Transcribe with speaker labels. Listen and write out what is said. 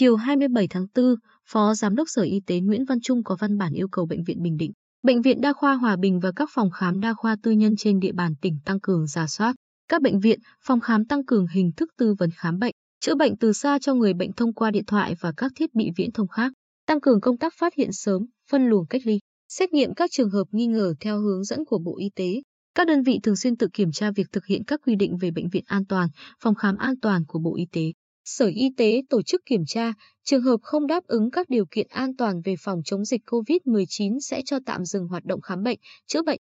Speaker 1: Chiều 27 tháng 4, Phó Giám đốc Sở Y tế Nguyễn Văn Trung có văn bản yêu cầu Bệnh viện Bình Định, Bệnh viện Đa khoa Hòa Bình và các phòng khám đa khoa tư nhân trên địa bàn tỉnh tăng cường giả soát. Các bệnh viện, phòng khám tăng cường hình thức tư vấn khám bệnh, chữa bệnh từ xa cho người bệnh thông qua điện thoại và các thiết bị viễn thông khác, tăng cường công tác phát hiện sớm, phân luồng cách ly, xét nghiệm các trường hợp nghi ngờ theo hướng dẫn của Bộ Y tế. Các đơn vị thường xuyên tự kiểm tra việc thực hiện các quy định về bệnh viện an toàn, phòng khám an toàn của Bộ Y tế. Sở Y tế tổ chức kiểm tra, trường hợp không đáp ứng các điều kiện an toàn về phòng chống dịch COVID-19 sẽ cho tạm dừng hoạt động khám bệnh, chữa bệnh.